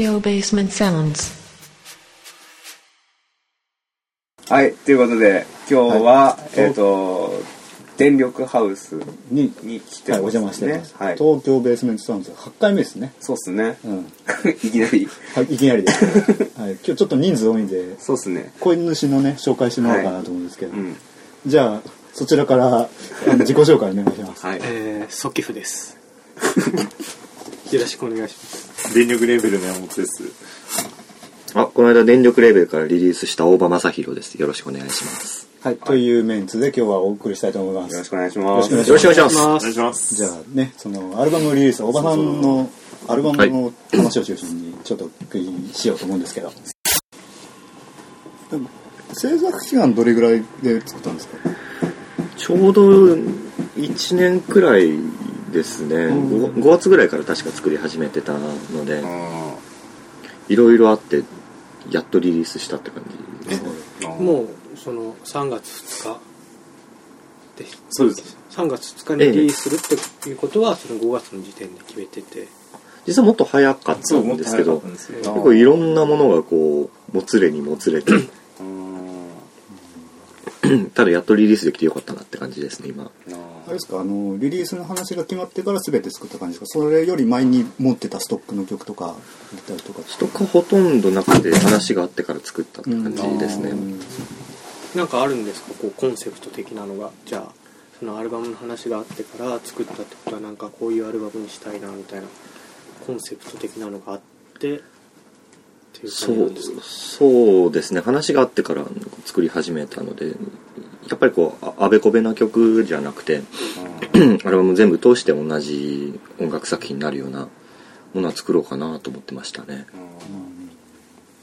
Tokyo Basement Sounds. はい、ということで、今日は、はいえっ、と、電力ハウスに、に来てはい、おます邪魔してます、はい。東京ベースメントサウンズ8回目ですね。そうっすね。うん。いきなり。はい、いきなりです。はい、今日ちょっと人数多いんで、そうっすね。子犬主のね、紹介してもらおうかなと思うんですけど、うん。じゃあ、そちらからあの自己紹介お願いします。はい。えー、ソキフです。よろしくお願いします。電力レーベルの山本です。あ、この間電力レーベルからリリースした大場正宏です。よろしくお願いします。はい、というメンツで今日はお送りしたいと思います。よろしくお願いします。よろしくお願いします。お願いします。じゃあね、そのアルバムリリース、おばさんのアルバムの話を中心にちょっとお聞きしようと思うんですけど。でも制作期間どれぐらいで作ったんですか？ちょうど1年くらいですね。5, 5月ぐらいから確か作り始めてたので、いろいろあって、やっとリリースしたって感じですね。もう、その、3月2日で、そうです。3月2日にリリースするっていうことは、その5月の時点で決めてて、実はもっと早かったんですけど。結構いろんなものがこう、もつれにもつれて、ただやっとリリースできてよかったなって感じですね、今。あれですか？あのリリースの話が決まってから全て作った感じですか？それより前に持ってたストックの曲とか入れたりとかストックほとんどなくて話があってから作ったって感じですね。なんかあるんですかこう、コンセプト的なのが。じゃあ、そのアルバムの話があってから作ったってことは、なんかこういうアルバムにしたいな、みたいな、コンセプト的なのがあって、っていうそう感じなんですか？そうですね。話があってから作り始めたのでやっぱりこうああべこべな曲じゃなくて アルバム全部通して同じ音楽作品になるようなものは作ろうかなと思ってましたね。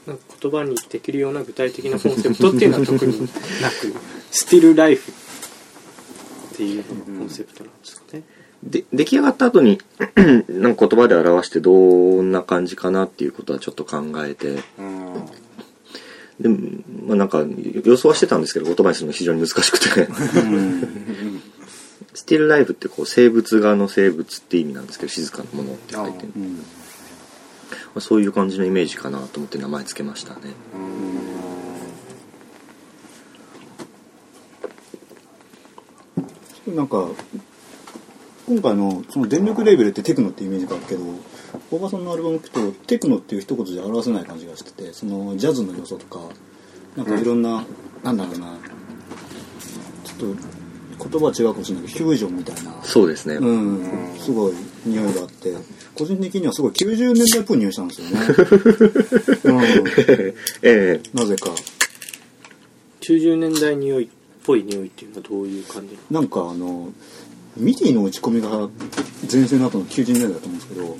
なんか言葉にできるような具体的なコンセプトっていうのは特になく、スティルライフっていうコンセプトなんですかね。で出来上がった後に なんか言葉で表してどんな感じかなっていうことはちょっと考えて。でもまあなんか予想はしてたんですけど言葉にするの非常に難しくて。スティルライフってこう生物画の生物って意味なんですけど静かなものって書いて。る、うん。まあ、そういう感じのイメージかなと思って名前つけましたね。なんか今回のその電力レーベルってテクノってイメージがあるけど大場さんのアルバム聞くとテクノっていう一言じゃ表せない感じがしててそのジャズの要素とかなんかいろんな、なんだろうなちょっと言葉は違うかもしれないけどフュージョンみたいなそうですね、うん、すごい匂いがあって個人的にはすごい90年代っぽい匂いしたんですよね、ええ。うん、なぜか。90年代匂いっぽい匂いっていうのはどういう感じなんかあの MIDI の打ち込みが全盛の頃の90年代だと思うんですけど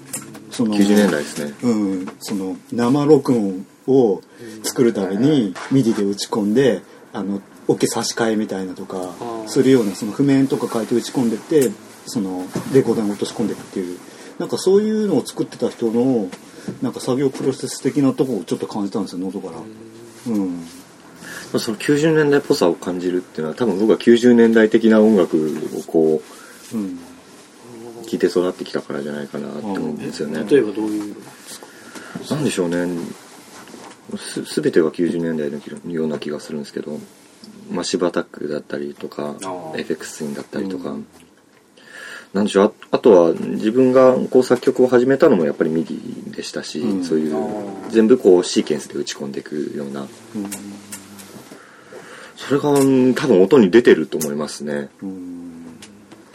その90年代ですね。うん、その生録音を作るために MIDI で打ち込んであのオケ差し替えみたいなとかするようなその譜面とか書いて打ち込んでってそのレコーダーに落とし込んでいくっていう。なんかそういうのを作ってた人のなんか作業プロセス的なところをちょっと感じたんですよ音から。うん。まあその90年代っぽさを感じるっていうのは多分僕は90年代的な音楽をこうん。う聴いて育ってきたからじゃないかなって思うんですよね。例えばどういうなんでしょうね。す全てが90年代のような気がするんですけど Massive Attack だったりとか Aphex Twin だったりとか、なんでしょう。ああとは自分がこう作曲を始めたのもやっぱり MIDI でしたし、うん。そういう全部こうシーケンスで打ち込んでいくような。それがうん多分音に出てると思いますね。うん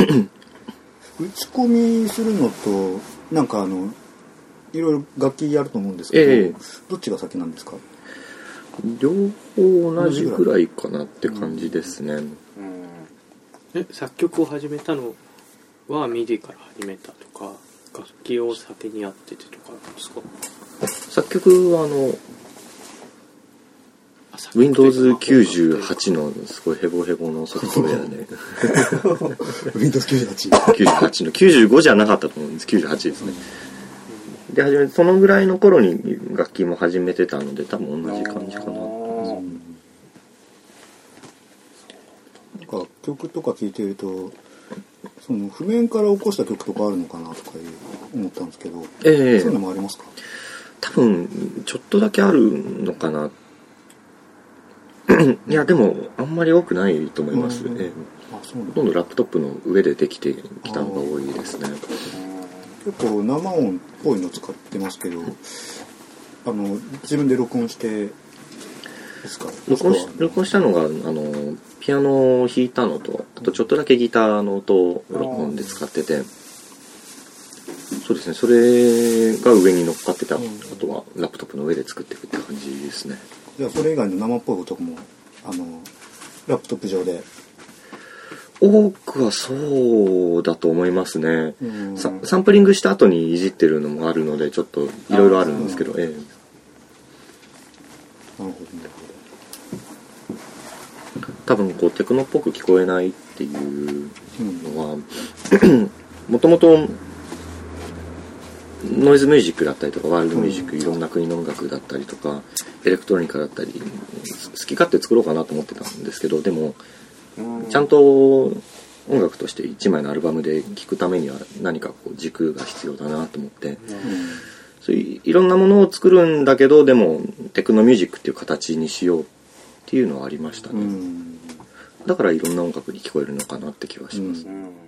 打ち込みするのとなんかあのいろいろ楽器やると思うんですけど、ええ。どっちが先なんですか？両方同じぐらいかなって感じですね、え作曲を始めたのは MIDI から始めたとか楽器を先にやっててとかなんですか？う作曲はあの Windows98 のすごいヘボヘボのソフトウェアで Windows98 98の95じゃなかったと思うんです。98ですね、で始めそのぐらいの頃に楽器も始めてたので多分同じ感じかななんか曲とか聴いてるとその譜面から起こした曲とかあるのかなとかいう思ったんですけど、ええ。そういうのもありますか？多分ちょっとだけあるのかないやでもあんまり多くないと思います、うん。んだ。ほとんどラップトップの上でできてきたのが多いですね。結構生音っぽいの使ってますけどあの自分で録音してですか？録音し録音したのがあのピアノを弾いたのとあとちょっとだけギターの音を録音で使ってて。そうですね。それが上に乗っかってた、うん。あとはラップトップの上で作っていくって感じですねじゃあそれ以外の生っぽい音もあのラップトップ上で。多くはそうだと思いますね、うん。さサンプリングした後にいじってるのもあるのでちょっといろいろあるんですけど、ええ。なるほどなる多分こうテクノっぽく聞こえないっていうのは もともとノイズミュージックだったりとかワールドミュージック、いろんな国の音楽だったりとかエレクトロニカだったり好き勝手作ろうかなと思ってたんですけどでもちゃんと音楽として1枚のアルバムで聴くためには何かこう軸が必要だなと思って。そういういろんなものを作るんだけどでもテクノミュージックっていう形にしようっていうのはありましたうね、ん。だからいろんな音楽に聞こえるのかなって気はします、うん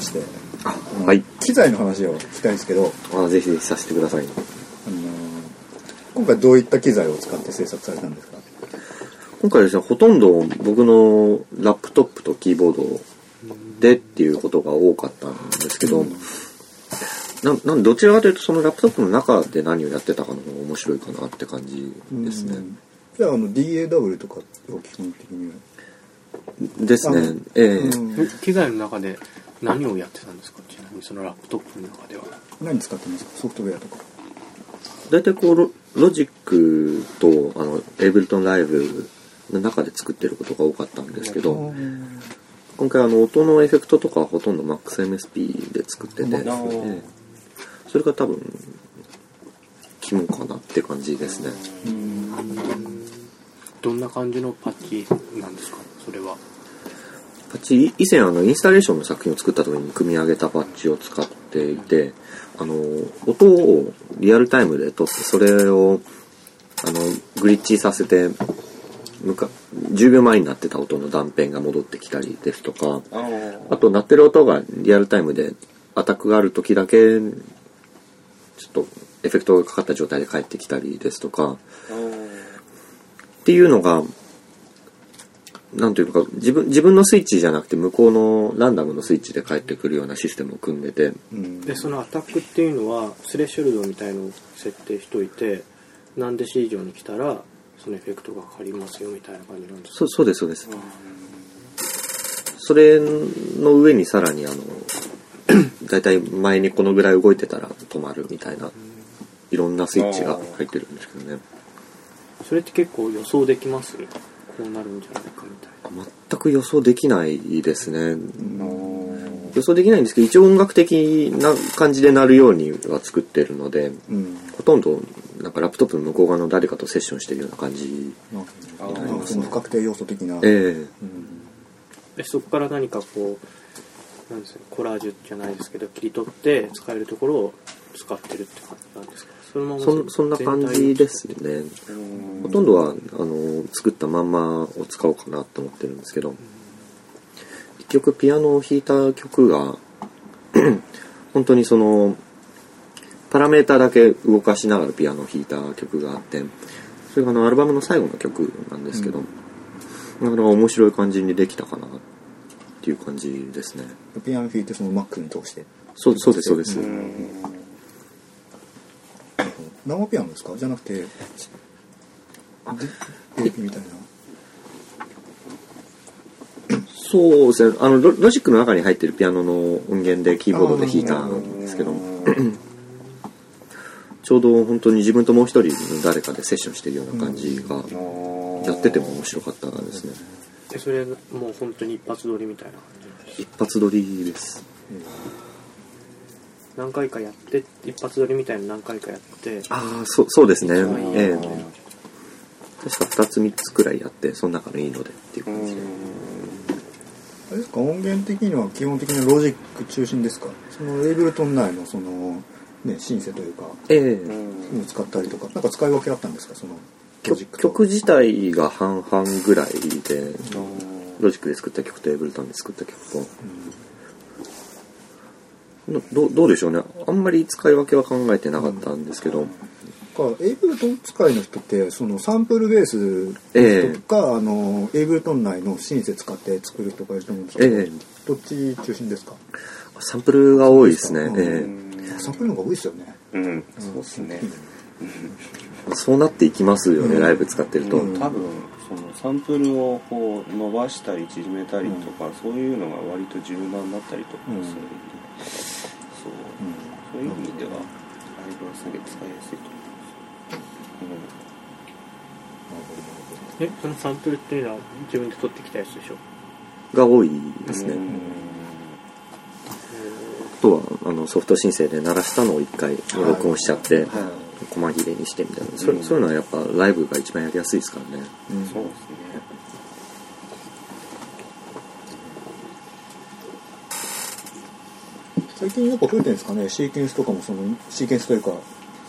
してはい。機材の話を聞きたいんですけど、あぜひぜひさせてください。あのー今回どういった機材を使って制作されたんですか？今回ですねほとんど僕のラップトップとキーボードでっていうことが多かったんですけど、ななんどちらかというとそのラップトップの中で何をやってたかの方が面白いかなって感じですね、うん。じゃああの DAW とかを基本的には？ですね。あええ。うん。機材の中で何をやってたんですか？ちなみにそのラップトップの中では。何使ってますか？ソフトウェアとか。大体こうロロジックとあのエイブルトンライブの中で作ってることが多かったんですけど今回あの音のエフェクトとかはほとんど MaxMSP で作ってて、ええ。それが多分肝かなって感じですね。どんな感じのパッチなんですか？それは。パッチ以前あのインスタレーションの作品を作った時に組み上げたパッチを使っていてあの音をリアルタイムで撮ってそれをあのグリッチさせてむか10秒前になってた音の断片が戻ってきたりですとかあと鳴ってる音がリアルタイムでアタックがある時だけちょっとエフェクトがかかった状態で返ってきたりですとか。っていうのがなんというか自分自分のスイッチじゃなくて向こうのランダムのスイッチで返ってくるようなシステムを組んでて。うん。でそのアタックっていうのはスレッショルドみたいのを設定しといて何デシ以上に来たらそのエフェクトがかかりますよみたいな感じなんですか？そそうですそうです。それの上にさらにあのだいたい前にこのぐらい動いてたら止まるみたいないろんなスイッチが入ってるんですけどね。それって結構予想できます？こうなるんじゃないかみたいな。全く予想できないですね。予想できないんですけど一応音楽的な感じでなるようには作ってるのでうん。ほとんどなんかラップトップの向こう側の誰かとセッションしてるような感じああーなんかその不確定要素的な、ええ。うん。でそこから何かこうなんですかコラージュじゃないですけど切り取って使えるところを使ってるって感じなんですか？そのままそんそんな感じですね。うんほとんどはあの作ったまんまを使おうかなと思ってるんですけど。一曲ピアノを弾いた曲が 本当にそのパラメータだけ動かしながらピアノを弾いた曲があってそれがあのアルバムの最後の曲なんですけど、なかなか面白い感じにできたかなっていう感じですね。ピアノ弾いてその Mac に通して。そうそうですそうです、うん生ピアノですか？じゃなくてで AP みたいな。そうですね。あのロロジックの中に入ってるピアノの音源でキーボードで弾いたんですけど。ちょうど本当に自分ともう一人の誰かでセッションしてるような感じがやってても面白かったですね。でそれもう本当に一発撮りみたいな感じ一発撮りです何回かやって一発撮りみたいな何回かやって。ああそうそうですね。ええ。確か2つ3つくらいやってその中のいいのでっていうう感じで。んあれですか音源的には基本的にロジック中心ですか？そのエイブルトン内のそのねシンセというかええ。使ったりとかなんか使い分けあったんですか？その曲曲自体が半々ぐらいでロジックで作った曲とエイブルトンで作った曲と。どどどうでしょうね。あんまり使い分けは考えてなかったんですけど、かエイブルトン使いの人ってそのサンプルベースええ。とか、あのエイブルトン内のシンセ使って作る人がいると思うんですけど、ええ。どっち中心ですか？サンプルが多いですね、うんえサンプルの方が多いですよね。うんそうですね。えそうなっていきますよね、うん。ライブ使ってると、うん。多分そのサンプルをこう伸ばしたり縮めたりとか、そういうのが割と柔軟だったりとかするんで、そうそういう意味ではライブはすげえ使いやすいと思います、えそのサンプルっていうのは自分で撮ってきたやつでしょ？が多いですね、うん。あとはあのソフト申請で鳴らしたのを一回録音しちゃって、は細切れにしてみたいな、そうんそういうのはやっぱライブが一番やりやすいですからね。うん。い、そうですね最近やっぱ増えてるんですかねシーケンスとかもそのシーケンスというか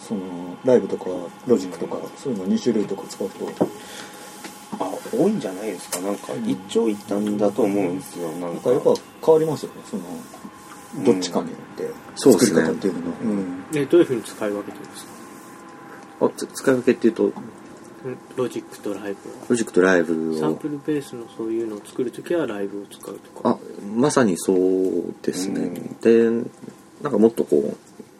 そのライブとかロジックとかそういうの2種類とか使うと。あ多いんじゃないですかなんか一長一短だと思うんですよなんかなんかやっぱ変わりますよねそのどっちかによって作り方っていうのが。うん。えどういうふうに使い分けてるんですか？あつ使い分けっていうとんロジックと Live Logicとライブを。サンをプルベースのそういうのを作るときはライブを使うとか。あまさにそうですね、でなんかもっとこう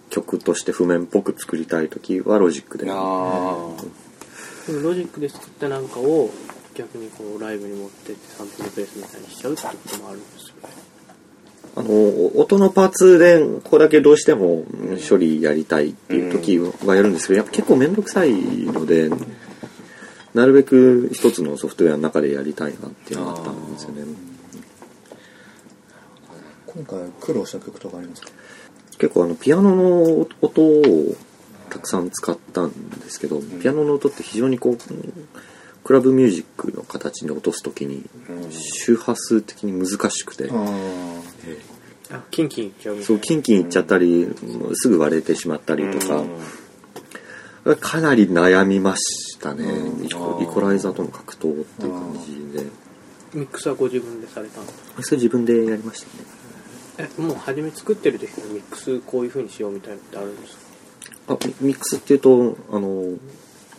曲として譜面っぽく作りたい時はロジックで。あこのロジックで作ったなんかを逆にこうライブに持ってってサンプルベースみたいにしちゃうってこともあるんですよねあの音のパーツでここだけどうしても処理やりたいっていう時はやるんですけどやっぱ結構面倒くさいのでなるべく一つのソフトウェアの中でやりたいなっていうのがあったんですよね。今回苦労した曲とかありますか？結構あのピアノの音をたくさん使ったんですけど、ピアノの音って非常にこうクラブミュージックの形に落とす時に周波数的に難しくて、ああキンキンいっちゃうそいうなキンキンいっちゃったり、すぐ割れてしまったりとか、かなり悩みましたね、イコあー。イコライザーとの格闘っていう感じで。ミックスはご自分でされたんですかそれ自分でやりましたね。えもう初め作ってる時からミックスこういう風にしようみたいなのってあるんですか？あミミックスっていうとあの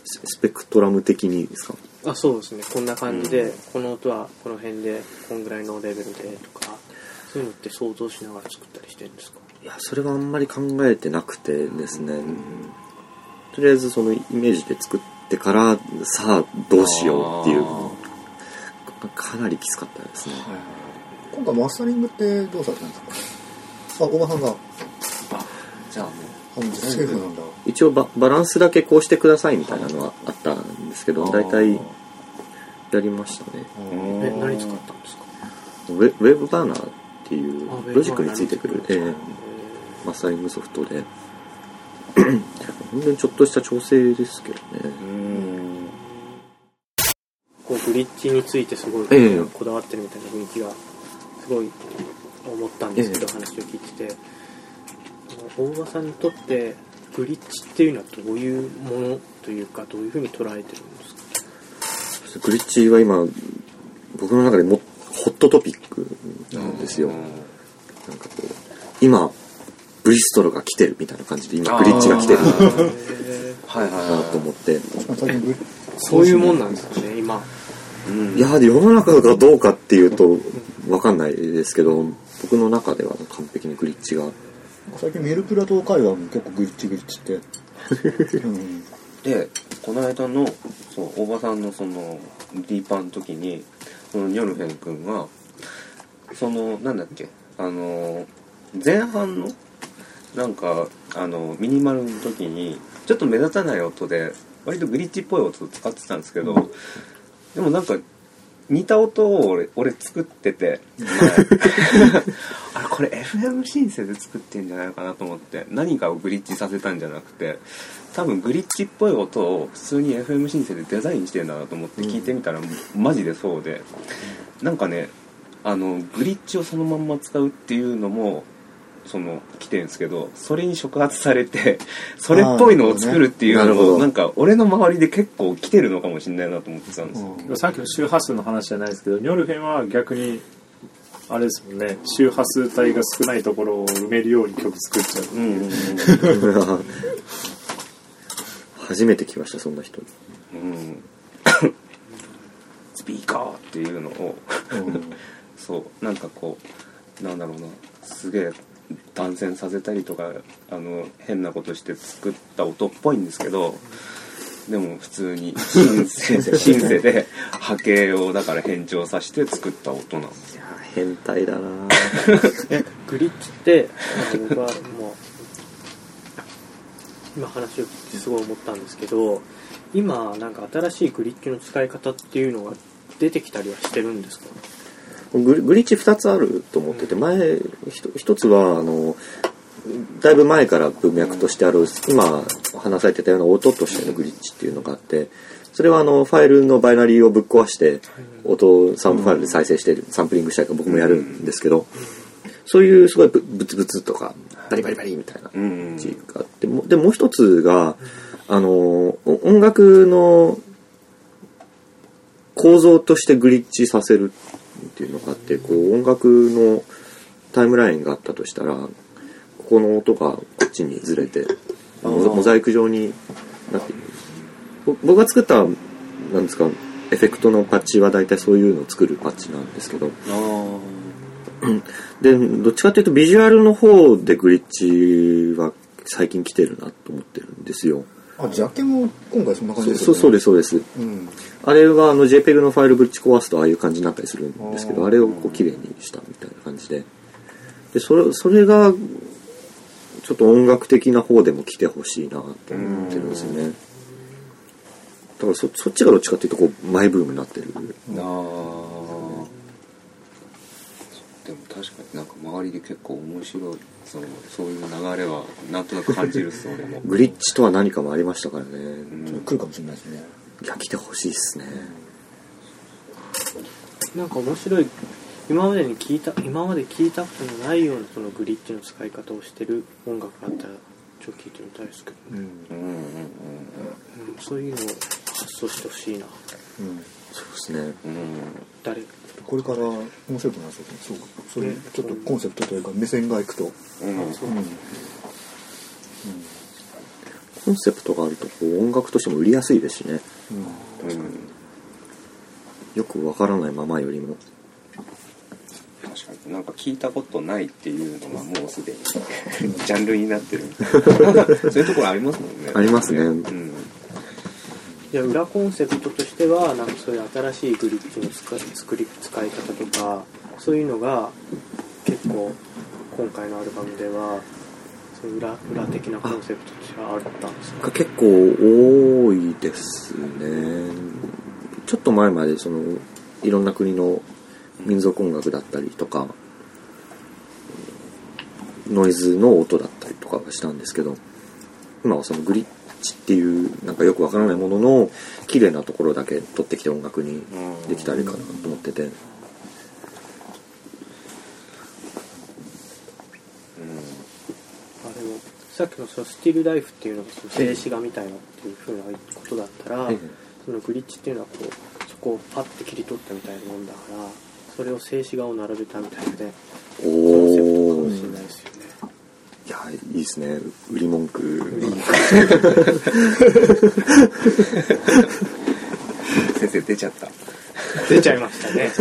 ススペクトラム的にですか？あそうですね。こんな感じで、この音はこの辺でこんぐらいのレベルでとかそういうのって想像しながら作ったりしてるんですか？いやそれはあんまり考えてなくてですね、とりあえずそのイメージで作ってからさあどうしようっていう。かなりきつかったですね。今回マスタリングってどうされたんですか？あ小川さんが。じゃあもあのセルフなんだ。一応ババランスだけこうしてくださいみたいなのはあったんですけど大体やりましたね。うえ何使ったんですか？ウェ WaveBurner っていうロジックについてくる、えーマスタリングソフトで本当にちょっとした調整ですけどね。うん。こうグリッチについてすごいええ。こだわってるみたいな雰囲気がすごい思ったんですけど、ええ。話を聞いててあの大場さんにとってグリッチっていうのはどういうものというかどういうふうに捉えてるんですか？グリッチは今僕の中でもホットトピックなんですよ、なんかこう今ブリストロが来てるみたいな感じで今グリッチが来てるなはいはいなはと思ってそういうもんなんですかね今。いうん。いや世の中がどうかっていうと分かんないですけど僕の中では完璧にグリッチが。最近メルプラ島会話も結構グリッチグリッチって、うん、でこの間のそう大場さんのそのディーパーの時にそのニョルフェン君がそのなんだっけあの前半のなんかあのミニマルの時にちょっと目立たない音で割とグリッチっぽい音を使ってたんですけど、でもなんか似た音を俺俺作ってて前。あれこれ FM シンセで作ってんじゃないかなと思って何かをグリッチさせたんじゃなくて多分グリッチっぽい音を普通に FM シンセでデザインしてんだなと思って聞いてみたら、マジでそうで。なんかねあのグリッチをそのまんま使うっていうのもその来てるんですけどそれに触発されて それっぽいのを作るっていうのもなんか俺の周りで結構来てるのかもしれないなと思ってたんですよ、さっきの周波数の話じゃないですけどニョルフェンは逆にあれですもんね。周波数帯が少ないところを埋めるように曲作っちゃうう。んうんうん 初めて来ましたそんな人うん。スピーカーっていうのを。そう。なんかこうなんだろうな。すげえ断線させたりとかあの変なことして作った音っぽいんですけどでも普通にシンセシンセで 波形をだから変調させて作った音なんですよ。いや変態だなえグリッチって僕はもう今話を聞いてすごい思ったんですけど今なんか新しいグリッチの使い方っていうのが出てきたりはしてるんですか？グリッチ2つあると思ってて前ひと一つはあのだいぶ前から文脈としてある今話されてたような音としてのグリッチっていうのがあってそれはあのファイルのバイナリーをぶっ壊して音をサウンドファイルで再生してサンプリングしたりとか僕もやるんですけどそういうすごいブブツブツとかバリバリバリみたいなうん。感じがあってもでもう一つがあのお音楽の構造としてグリッチさせるっていうのがあってこう音楽のタイムラインがあったとしたらここの音がこっちにずれてモザイク状になっているぼ僕が作ったなんですかエフェクトのパッチは大体そういうのを作るパッチなんですけど。あでどっちかっていうとビジュアルの方でグリッチは最近来てるなと思ってるんですよあジャケも今回そんな感じですよね。そうそうですそうです。うん。あれはあの JPEG のファイルぶち壊すとああいう感じになったりするんですけどあれをこう綺麗にしたみたいな感じで。でそれそれがちょっと音楽的な方でも来てほしいなと思ってるんですよね。だからそそっちがどっちかっていうとこうマイブームになってる。あああでも確かになんか周りで結構面白いそのそういう流れはなんとなく感じるっす俺も。グリッチとは何かもありましたからね。うん。来るかもしれないですね。いや来てほしいっすね。なんか面白い今までに聞いた今まで聞いたことのないようなそのグリッチの使い方をしてる音楽があったらちょっと聞いてみたいですけど、うんうんうん。うんそういうのを発想してほしいな。うんそうですね。うん。うん誰？これから面白くなりそうですねそうそういうちょっとコンセプトというか目線がいくと。うん。うん。そううん。コンセプトがあるとこう音楽としても売りやすいですしね。うん。うん。よくわからないままよりも。確かに。なんか聞いたことないっていうのがもうすでに ジャンルになってる。そういうところありますもんね。ありますね。うんいや裏コンセプトとしてはなんかそういう新しいグリッチの作り使い方とかそういうのが結構今回のアルバムではそういう裏裏的なコンセプトとしてはあったんですかが結構多いですね。ちょっと前までそのいろんな国の民族音楽だったりとかノイズの音だったりとかがしたんですけど今はそのグリッチっていうなんかよくわからないものの綺麗なところだけ取ってきて音楽にできたらいいかなと思ってて。さっきのそのスティルライフっていうのがその静止画みたいなっていうふうなことだったら、ええそのグリッチっていうのはこうそこをパッて切り取ったみたいなもんだからそれを静止画を並べたみたいなねコンセプトかおおもしれないですよねいやいいですね。売り文句。先生出ちゃった。出ちゃいましたね「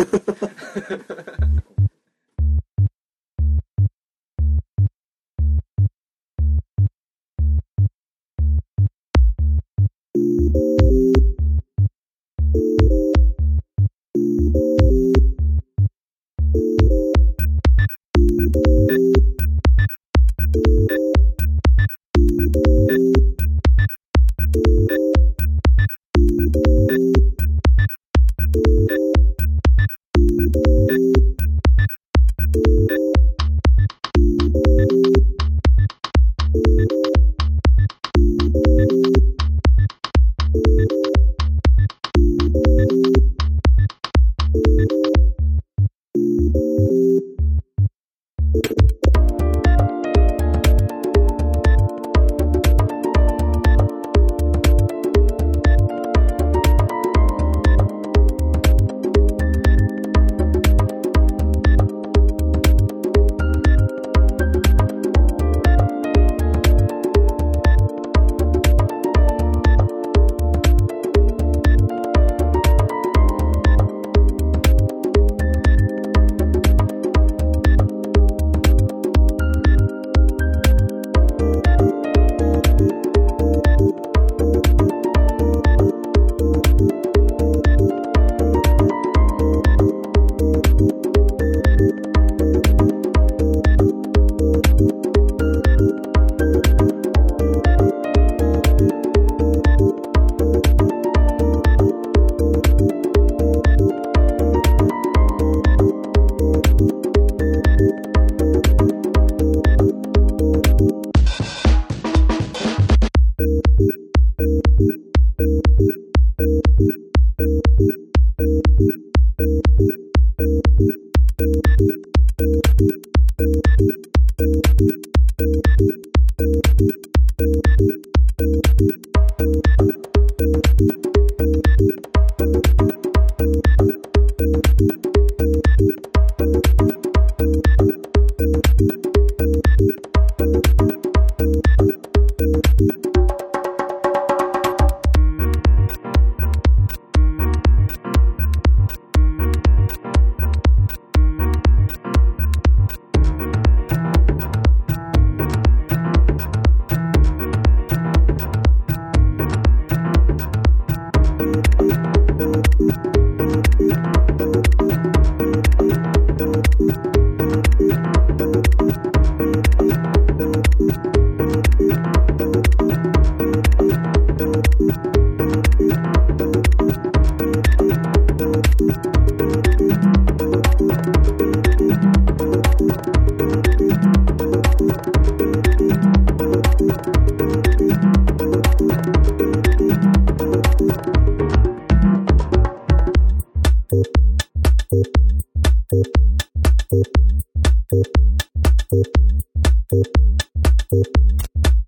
Thank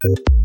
you.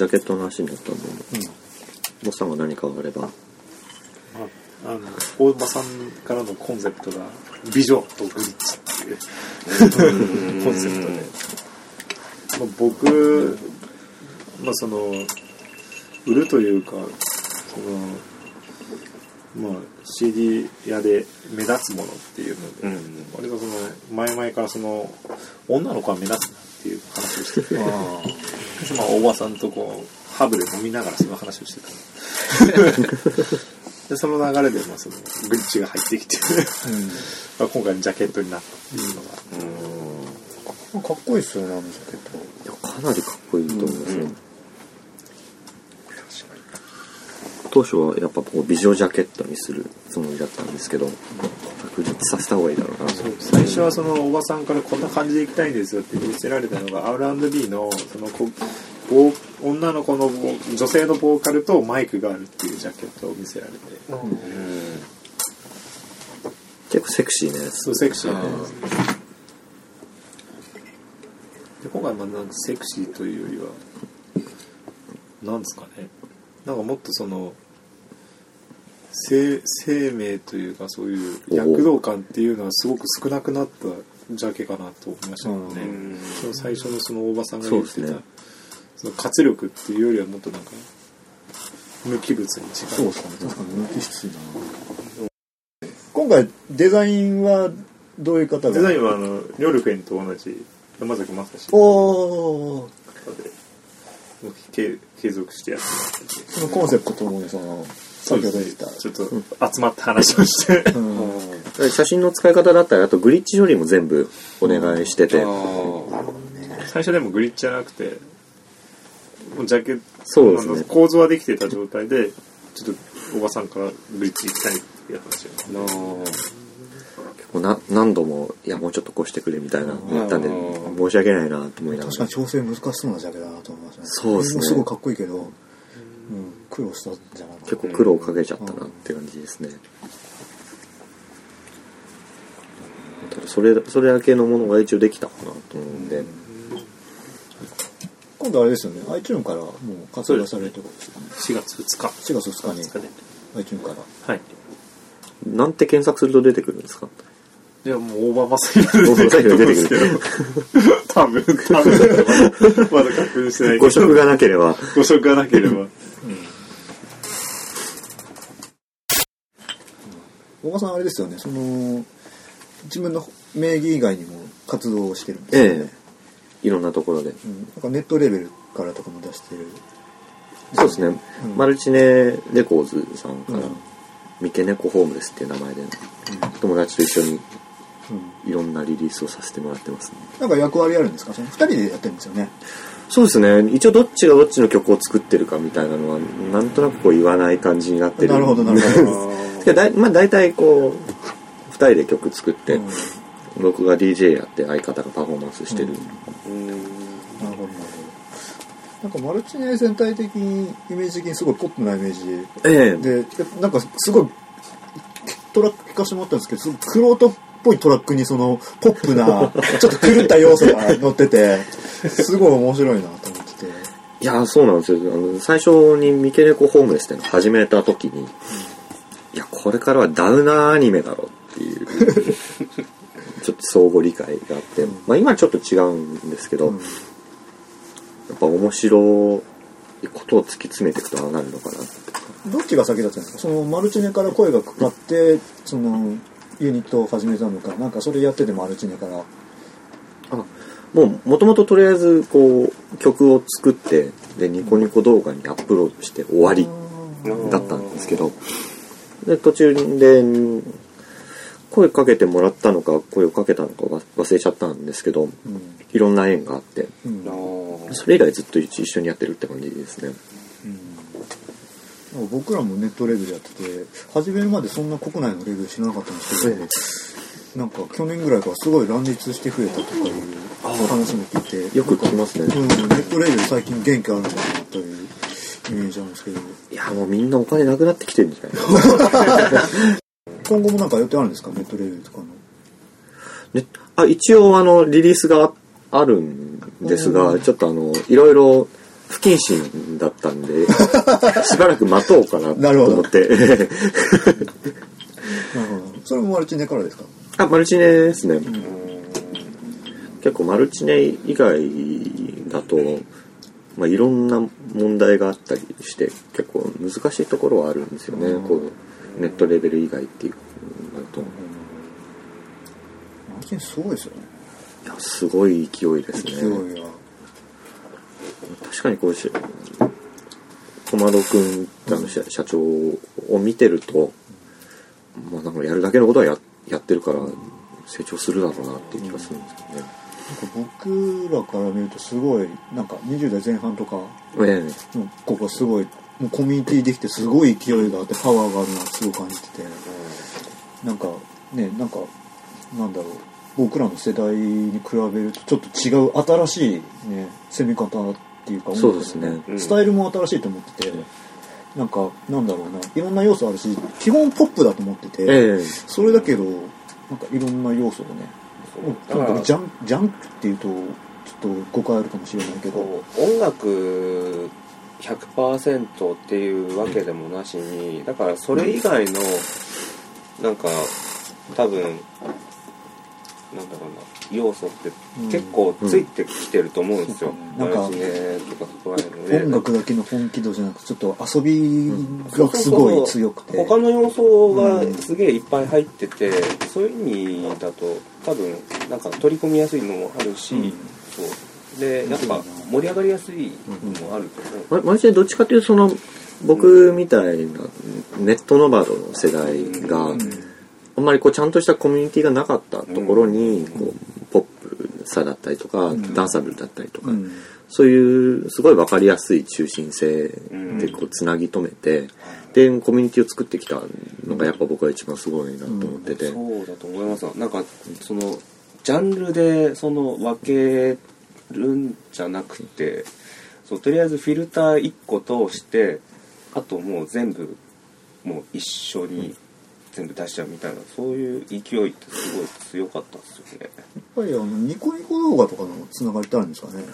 ジャケットの話になったんで、モッさんが何かあれば。あの大場さんからのコンセプトが美女とグリッチっていうコンセプトで、まあ、僕、まあ、その売るというかその、まあ、CD 屋で目立つものっていうので、割とその前々からその女の子は目立つ。なっていう話をしてて。まあ大場さんとこうハブで飲みながらその話をしてた。でその流れで、まあ、そのグリッチが入ってきて、まあ今回のジャケットになったっていうのが、かっこいいっすよねあのジャケット。いやかなりかっこいいと思いますね、当初はやっぱこう美女ジャケットにするつもりだったんですけど確立させた方がいいだろうなと最初はそのおばさんからこんな感じでいきたいんですよって見せられたのが R&B のそのこ女の子の女性のボーカルとマイクがあるっていうジャケットを見せられて、結構セクシーなやつ。そうセクシー。なやつで今回はまあなんかセクシーというよりはなんですかね。なんかもっとその生生命というかそういう躍動感っていうのはすごく少なくなったジャケかなと思いましたけどね、その最初のその大場さんが言ってたそ,、ねの活力っていうよりはもっとなんか無機物に近い。そうですかね。確かに無機質な。今回デザインはどういう方が？デザインはあのニョルフェンと同じ山崎正史おおで継継続してやってそのコンセプトともにその先ほど言った。ちょっと集まって話をして、うん。写真の使い方だったらあとグリッチ処理も全部お願いしてて、最初でもグリッチじゃなくてもうジャケットそうですね。構図はできてた状態でちょっとおばさんからグリッチ行きたいっていう話を結構な何度もいやもうちょっとこうしてくれみたいな言ったんで申し訳ないなと思いながら。確かに調整難しそうなジャケだなと思いましたね。そうですねすごいかっこいいけど、うん、苦労したんじゃないか結構苦労かけちゃったなって感じですね。ただそれそれだけのものが一応できたかなと思うんで。今度あれですよね。iTune からもう活動されるってことですかね。4月2日。4月2日に。2日で。iTune から。はい。なんて検索すると出てくるんですか？いやもう大場正弘大場正弘出てくるる多分多分まだ確認してないけど誤色がなければ。誤色がなければ。小川さんあれですよね。その自分の名義以外にも活動をしてるんですよね、ええ。いろんなところで。うん、なんかネットレベルからとかも出してる。そうですね、うん。マルチネレコーズさんから、うん。三毛猫ホームレスっていう名前で、友達と一緒にうんいろんなリリースをさせてもらってますね。なんか役割あるんですか？その2人でやってるんですよね。そうですね。一応どっちがどっちの曲を作ってるかみたいなのはなんとなくこう言わない感じになってるなるほどなるほど。ど だいまあ大体こう2人で曲作って、うん僕が DJ やって相方がパフォーマンスしてる、なるほどなるほど。なんかマルチネ全体的にイメージ的にすごいポップなイメージ。ええ。でなんかすごいトラック聞かせてもらったんですけどすごいクロートっぽいトラックにそのポップな ちょっと狂った要素が乗っててすごい面白いなと思ってて。いやそうなんですよ。あの最初に三毛猫ホームレスってのを始めた時に、いやこれからはダウナーアニメだろっていう ちょっと相互理解があって、まあ、今ちょっと違うんですけど、うん。やっぱ面白いことを突き詰めていくとああなるのかなって。どっちが先だったんですか？そのマルチネから声がかかってそのユニットを始めたのかなんかそれやっててマルチネから。あもうもともととりあえずこう曲を作ってでニコニコ動画にアップロードして終わりだったんですけどで途中で声かけてもらったのか声をかけたのかわ忘れちゃったんですけどうん。いろんな縁があってうん。それ以来ずっと一緒にやってるって感じですね。うん僕らもネットレビューやってて始めるまでそんな国内のレビュー知らなかったんですけど、なんか去年ぐらいからすごい乱立して増えたとかいう話も聞いてよく聞きますね。うん、ネットレビュー最近元気あるんだなというイメージなんですけど。いやもうみんなお金なくなってきてるんじゃない 今後もなんか予定あるんですか？ネットレビューとかの。ね、あ一応あのリリースがあるんですがちょっとあのいろいろ不謹慎だったんで しばらく待とうかなと思って。なるほど。それもマルチネからですか？あマルチネですね、結構マルチネ以外だと、まあ、いろんな問題があったりして結構難しいところはあるんですよね、うん。こうネットレベル以外っていうのと。マルチネすごいですよね。いやすごい勢いですね。勢いが確かにこうし小窓君あの社社長を見てると、まあ、なんかやるだけのことはややってるから成長するだろうなっていう気がするんですけどね。なんか僕らから見るとすごいなんか20代前半とかえのここすごいもうコミュニティできてすごい勢いがあってパワーがあるなってすごい感じてて。なんかねなんかなんだろう。僕らの世代に比べるとちょっと違う新しいね攻め方っていうかそうですね。うん。スタイルも新しいと思っててなんかなんだろうないろんな要素あるし基本ポップだと思ってて、ええ。それだけどなんかいろんな要素をねもう。とにかくジャンジャンクっていうとちょっと誤解あるかもしれないけど。音楽100%っていうわけでもなしにだからそれ以外のなんか多分なんだろうな要素って結構ついてきてると思うんですよ、うんなんか音楽だけの本気度じゃなくちょっと遊びがすごい強くて。他の要素がすげえいっぱい入ってて、そういう意味だと多分なんか取り込みやすいのもあるし、うん。そう。でやっぱ盛り上がりやすいのもあると思う、まマジでどっちかというとその僕みたいなネットノバドの世代がうん。あんまりこうちゃんとしたコミュニティがなかったところにこうさだったりとかん。ダンサブルだったりとかうん。そういうすごい分かりやすい中心性でこうつなぎ止めてでコミュニティを作ってきたのがやっぱ僕は一番すごいなと思ってて。そうだと思います。なんかそのジャンルでその分けるんじゃなくてそうとりあえずフィルター1個通してあともう全部もう一緒に全部出しちゃうみたいなそういう勢いってすごい強かったですよね。やっぱりあのニコニコ動画とかのつながりってあるんですかね？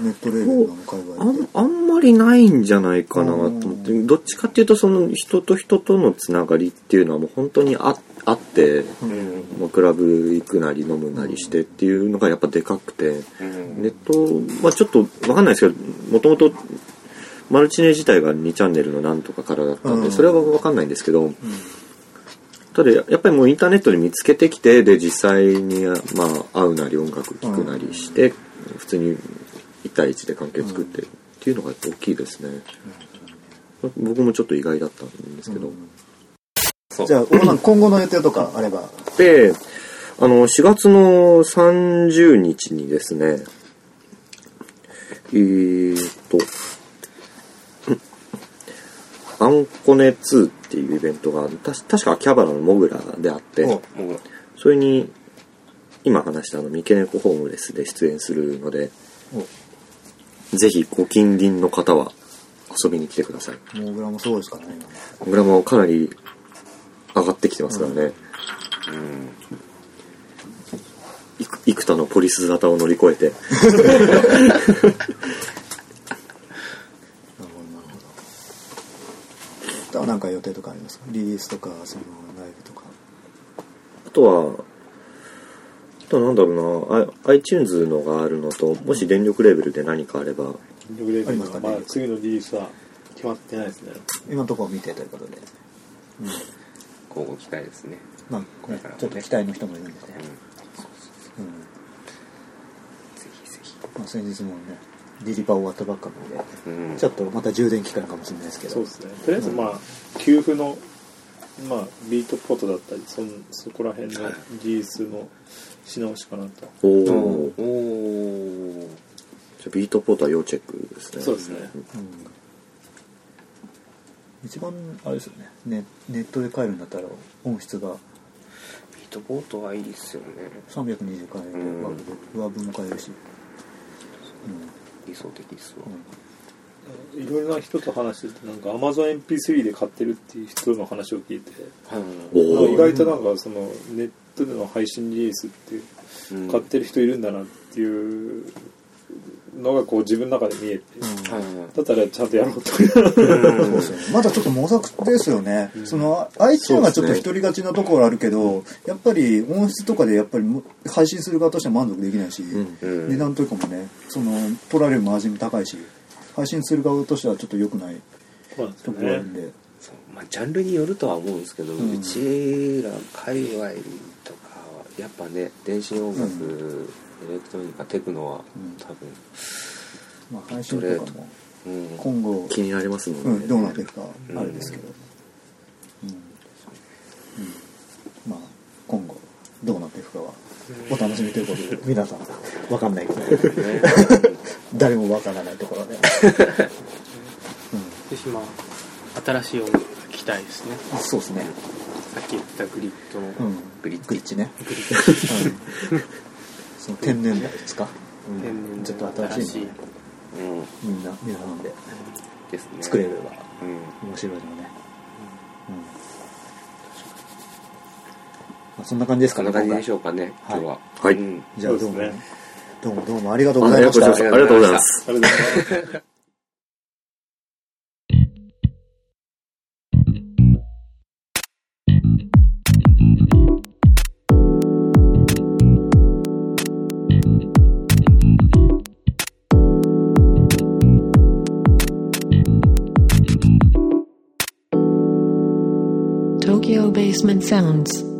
ネットレーベルの界隈ってあんあんまりないんじゃないかなと思ってどっちかっていうとその人と人とのつながりっていうのはもう本当にああって、うん。まあクラブ行くなり飲むなりしてっていうのがやっぱでかくて。うん。ネットまあちょっとわかんないですけどもともとマルチネ自体が2チャンネルのなんとかからだったんうん。でそれはわかんないんですけどただやっぱりもうインターネットで見つけてきてで実際にまあ会うなり音楽聴くなりして普通に1対1で関係作ってるっていうのが大きいですね。僕もちょっと意外だったんですけど。そう。じゃあ小野さん 今後の予定とかあれば。であの4月の30日にですねえーっとアンコネ2っていうイベントが確か秋葉原のモグラであってそれに今話したあの三毛猫ホームレスで出演するのでぜひご近隣の方は遊びに来てください。モグラもそうですからねモグラもかなり上がってきてますからね、うん。幾幾多のポリス沙汰を乗り越えて 今なるほどなるほどあなんか予定とかあります？かリリースとかそのライブとか。あとはあとなんだろうな。あ iTunes のがあるのともし電力レベルで何かあればレベルありますかね？まあ次のリリースは決まってないですね。今のところ見てということで、うん。交互期待ですね。まあねちょっと期待の人もいるんでね、うん。ぜひぜひ。まあ、先日もねリリパ終わったばっかなのでうん。ちょっとまた充電期間かもしれないですけど。そうですね。とりあえずまあ給付のまあビートポートだったりそんそこら辺の技術のし直しかなと、おお、おじおゃあビートポートは要チェックですね。そうですね。一番あれですよね。ネネットで買えるんだったら音質が。ビートボートはいいですよね。320回でうん。ワーブワーブも買えるし、理想的ですわ。うん。いろいろな人と話しててなんか AmazonMP3 で買ってるっていう人の話を聞いてはい。意外となんかそのネットでの配信リリースっていううん。買ってる人いるんだなっていうのがこう自分の中で見えて、はいはい。だったらちゃんとやろうとまだちょっと模索ですよね、その iTunes がちょっと一人勝ちなところあるけど、やっぱり音質とかでやっぱりも配信する側としては満足できないし、んうん。値段とかもねその取られるマージンも高いし配信する側としてはちょっと良くないところあるねんで、まあ、ジャンルによるとは思うんですけど、うん。ちら界隈やっぱね電子音楽、うエレクトロニカテクノはん。多分、まあ、配信とかもうん。今後、気になりますもんね、うん、どうなっていくかあれですけど、うん。うん。まあ今後どうなっていくかはお楽しみということで 皆さん分かんないけど。ね。誰も分からないところで、ぜひまあ新しい音楽が聴きたいですね。あそうですね、さっき言ってたグリッドの、うん、グリッグリッチね、グリッうん、その天然代ですか、うん。天然ちょっと新しいのね。うん。みんな皆さんで。ですね。作れれば。うん。面白いのね、うん。まあ、そんな感じですかねこんな感じでしょょうかね、今日は。はい。うん。じゃあどうもねどうもどうもありがとうごあざいました。ありがとうございます Sounds」